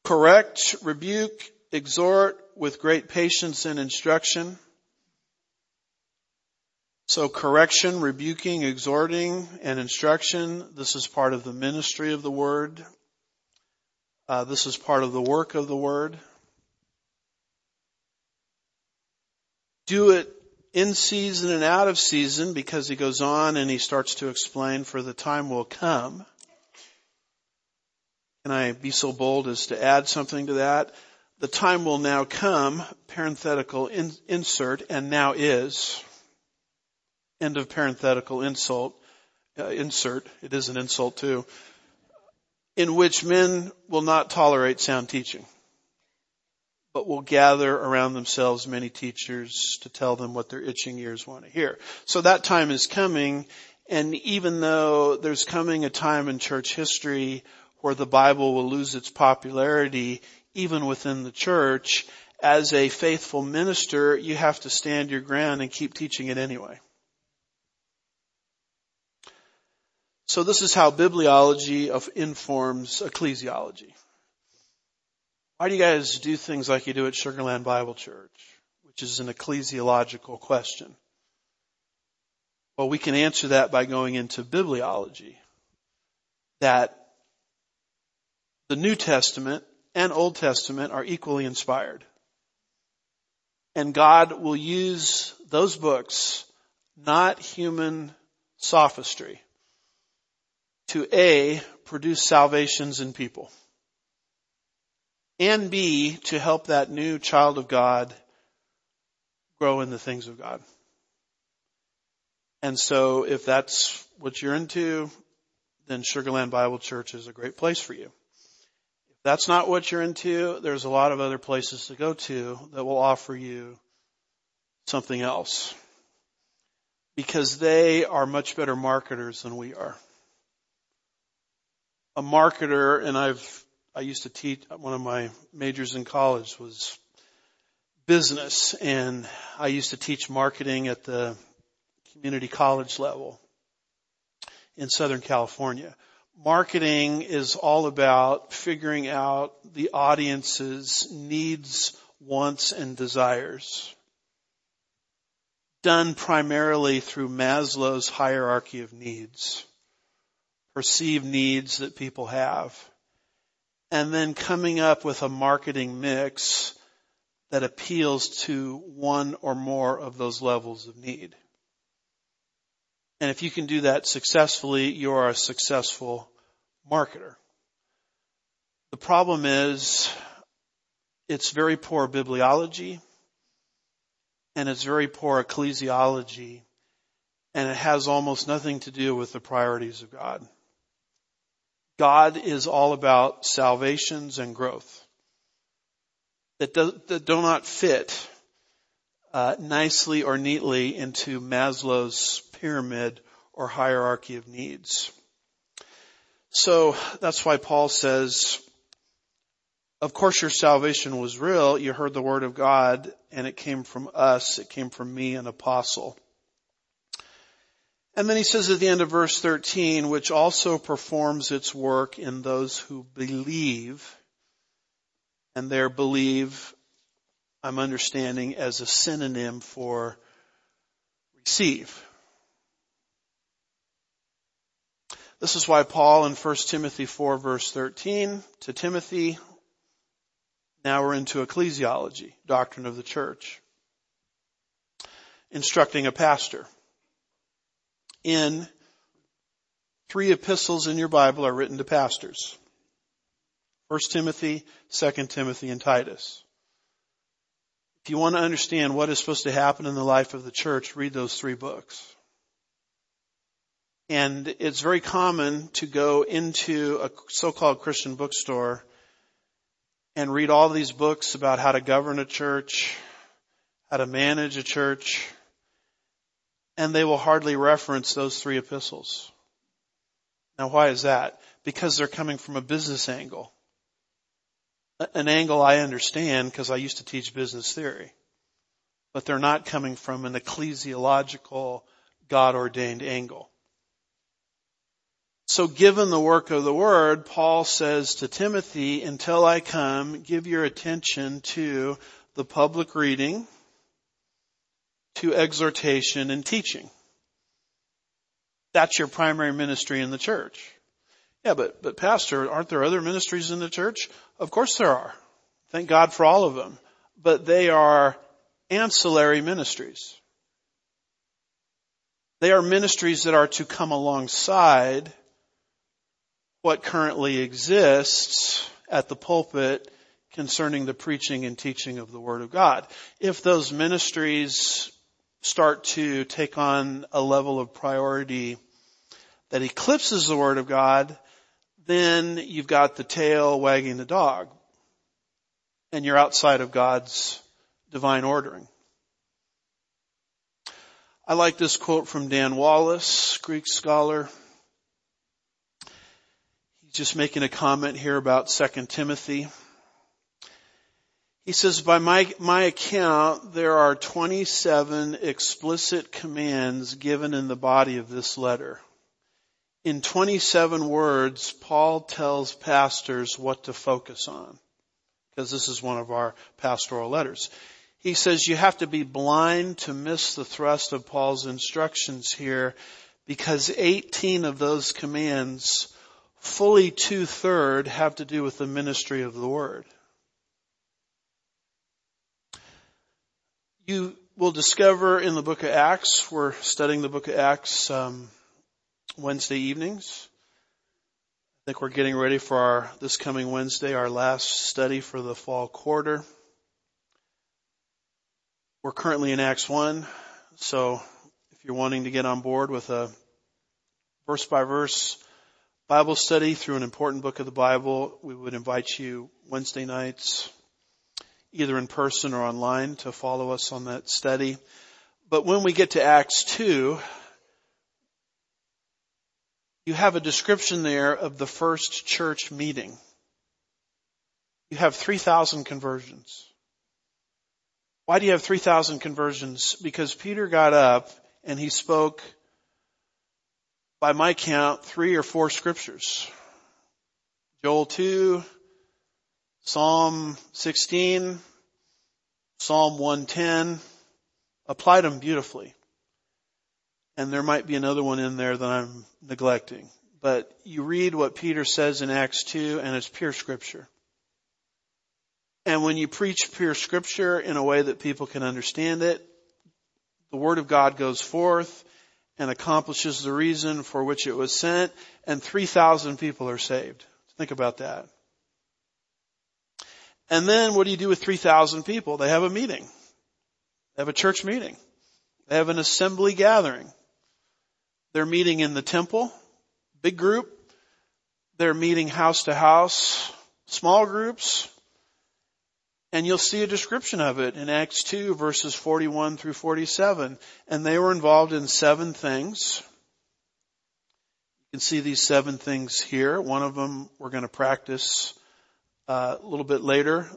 Correct, rebuke, exhort with great patience and instruction. So correction, rebuking, exhorting, and instruction, this is part of the ministry of the word. Uh, this is part of the work of the word. Do it in season and out of season because he goes on and he starts to explain for the time will come. Can I be so bold as to add something to that? The time will now come, parenthetical in, insert, and now is. End of parenthetical insult, uh, insert. It is an insult too. In which men will not tolerate sound teaching but will gather around themselves many teachers to tell them what their itching ears want to hear. So that time is coming, and even though there's coming a time in church history where the Bible will lose its popularity, even within the church, as a faithful minister, you have to stand your ground and keep teaching it anyway. So this is how bibliology informs ecclesiology. Why do you guys do things like you do at Sugar Land Bible Church? Which is an ecclesiological question. Well, we can answer that by going into bibliology. That the New Testament and Old Testament are equally inspired. And God will use those books, not human sophistry, to A, produce salvations in people and B, to help that new child of God grow in the things of God. And so if that's what you're into, then Sugar Land Bible Church is a great place for you. That's not what you're into, there's a lot of other places to go to that will offer you something else. Because they are much better marketers than we are. A marketer, and I've I used to teach, one of my majors in college was business and I used to teach marketing at the community college level in Southern California. Marketing is all about figuring out the audience's needs, wants, and desires. Done primarily through Maslow's hierarchy of needs. Perceived needs that people have and then coming up with a marketing mix that appeals to one or more of those levels of need. And if you can do that successfully, you are a successful marketer. The problem is it's very poor bibliology and it's very poor ecclesiology and it has almost nothing to do with the priorities of God. God is all about salvations and growth that do, that do not fit uh, nicely or neatly into Maslow's pyramid or hierarchy of needs. So that's why Paul says, of course your salvation was real. You heard the word of God and it came from us. It came from me, an apostle. And then he says at the end of verse 13, which also performs its work in those who believe, and there believe, I'm understanding as a synonym for receive. This is why Paul in 1 Timothy 4 verse 13 to Timothy, Now we're into ecclesiology, doctrine of the church. Instructing a pastor. In three epistles in your Bible are written to pastors. 1 Timothy, 2 Timothy, and Titus. If you want to understand what is supposed to happen in the life of the church, read those three books. And it's very common to go into a so-called Christian bookstore and read all these books about how to govern a church, how to manage a church, and they will hardly reference those three epistles. Now why is that? Because they're coming from a business angle. An angle I understand because I used to teach business theory. But they're not coming from an ecclesiological, God ordained angle. So given the work of the word, Paul says to Timothy, until I come, give your attention to the public reading, to exhortation and teaching. That's your primary ministry in the church. Yeah, but, but pastor, aren't there other ministries in the church? Of course there are. Thank God for all of them. But they are ancillary ministries. They are ministries that are to come alongside what currently exists at the pulpit concerning the preaching and teaching of the Word of God. If those ministries start to take on a level of priority that eclipses the Word of God, then you've got the tail wagging the dog. And you're outside of God's divine ordering. I like this quote from Dan Wallace, Greek scholar just making a comment here about 2 Timothy. He says, by my, my account, there are 27 explicit commands given in the body of this letter. In 27 words, Paul tells pastors what to focus on. Because this is one of our pastoral letters. He says you have to be blind to miss the thrust of Paul's instructions here because 18 of those commands fully two third have to do with the ministry of the word. You will discover in the book of Acts, we're studying the book of Acts um, Wednesday evenings. I think we're getting ready for our this coming Wednesday, our last study for the fall quarter. We're currently in Acts 1, so if you're wanting to get on board with a verse by verse Bible study through an important book of the Bible, we would invite you Wednesday nights, either in person or online to follow us on that study. But when we get to Acts 2, you have a description there of the first church meeting. You have 3,000 conversions. Why do you have 3,000 conversions? Because Peter got up and he spoke by my count, three or four scriptures. Joel 2, Psalm 16, Psalm 110, applied them beautifully. And there might be another one in there that I'm neglecting. But you read what Peter says in Acts 2 and it's pure scripture. And when you preach pure scripture in a way that people can understand it, the word of God goes forth and accomplishes the reason for which it was sent, and 3,000 people are saved. Think about that. And then what do you do with 3,000 people? They have a meeting. They have a church meeting. They have an assembly gathering. They're meeting in the temple, big group. They're meeting house to house, small groups. And you'll see a description of it in Acts 2 verses 41 through 47. And they were involved in seven things. You can see these seven things here. One of them we're going to practice uh, a little bit later.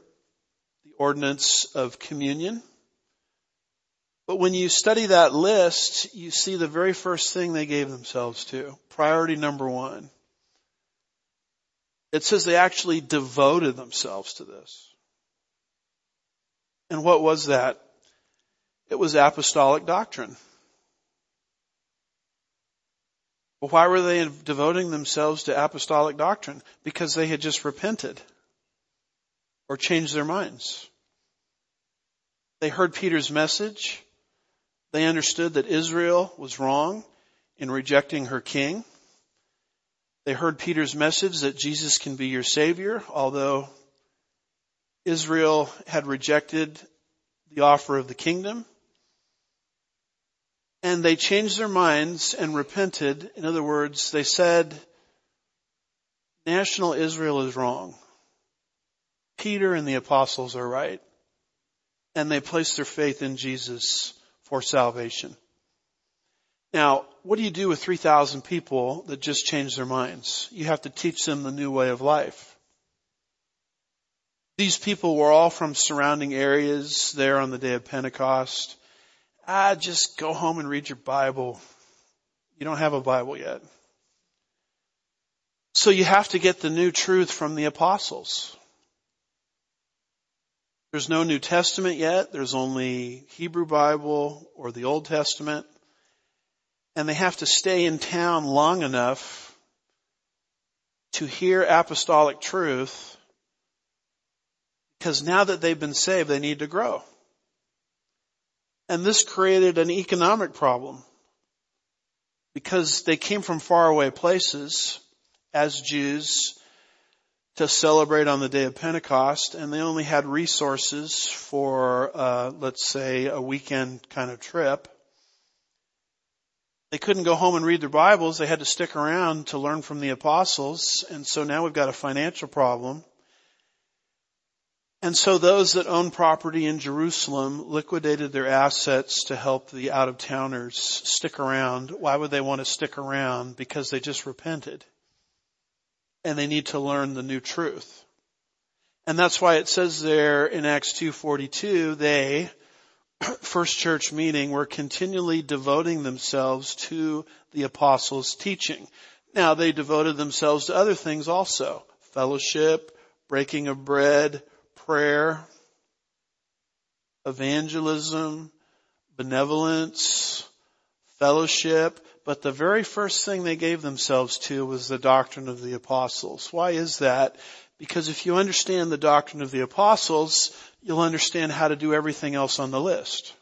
The ordinance of communion. But when you study that list, you see the very first thing they gave themselves to. Priority number one. It says they actually devoted themselves to this. And what was that? It was apostolic doctrine. Well, why were they devoting themselves to apostolic doctrine? Because they had just repented. or changed their minds. They heard Peter's message. They understood that Israel was wrong in rejecting her king. They heard Peter's message that Jesus can be your savior, although Israel had rejected the offer of the kingdom. And they changed their minds and repented. In other words, they said, national Israel is wrong. Peter and the apostles are right. And they placed their faith in Jesus for salvation. Now, what do you do with 3,000 people that just changed their minds? You have to teach them the new way of life. These people were all from surrounding areas there on the day of Pentecost. Ah, just go home and read your Bible. You don't have a Bible yet. So you have to get the new truth from the apostles. There's no New Testament yet. There's only Hebrew Bible or the Old Testament. And they have to stay in town long enough to hear apostolic truth because now that they've been saved, they need to grow. And this created an economic problem because they came from faraway places as Jews to celebrate on the day of Pentecost and they only had resources for, uh, let's say a weekend kind of trip. They couldn't go home and read their Bibles. They had to stick around to learn from the apostles. And so now we've got a financial problem. And so those that owned property in Jerusalem liquidated their assets to help the out of towners stick around. Why would they want to stick around? Because they just repented. And they need to learn the new truth. And that's why it says there in Acts 2.42, they, first church meeting, were continually devoting themselves to the apostles' teaching. Now they devoted themselves to other things also. Fellowship, breaking of bread, prayer, evangelism, benevolence, fellowship, but the very first thing they gave themselves to was the doctrine of the apostles. Why is that? Because if you understand the doctrine of the apostles, you'll understand how to do everything else on the list.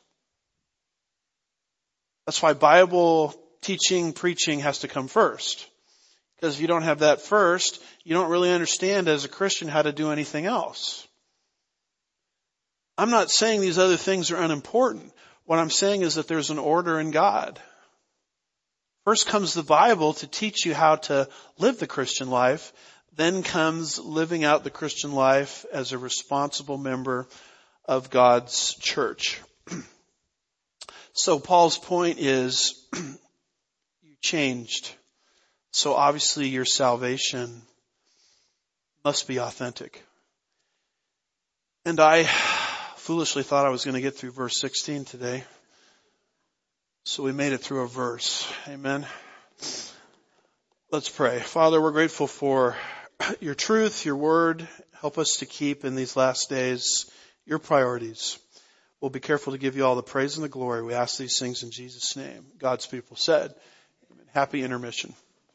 That's why Bible teaching, preaching has to come first. Because if you don't have that first, you don't really understand as a Christian how to do anything else. I'm not saying these other things are unimportant. What I'm saying is that there's an order in God. First comes the Bible to teach you how to live the Christian life. Then comes living out the Christian life as a responsible member of God's church. so Paul's point is you changed. So obviously your salvation must be authentic. And I foolishly thought I was going to get through verse 16 today. So we made it through a verse. Amen. Let's pray. Father, we're grateful for your truth, your word. Help us to keep in these last days your priorities. We'll be careful to give you all the praise and the glory. We ask these things in Jesus' name. God's people said, Amen. Happy intermission.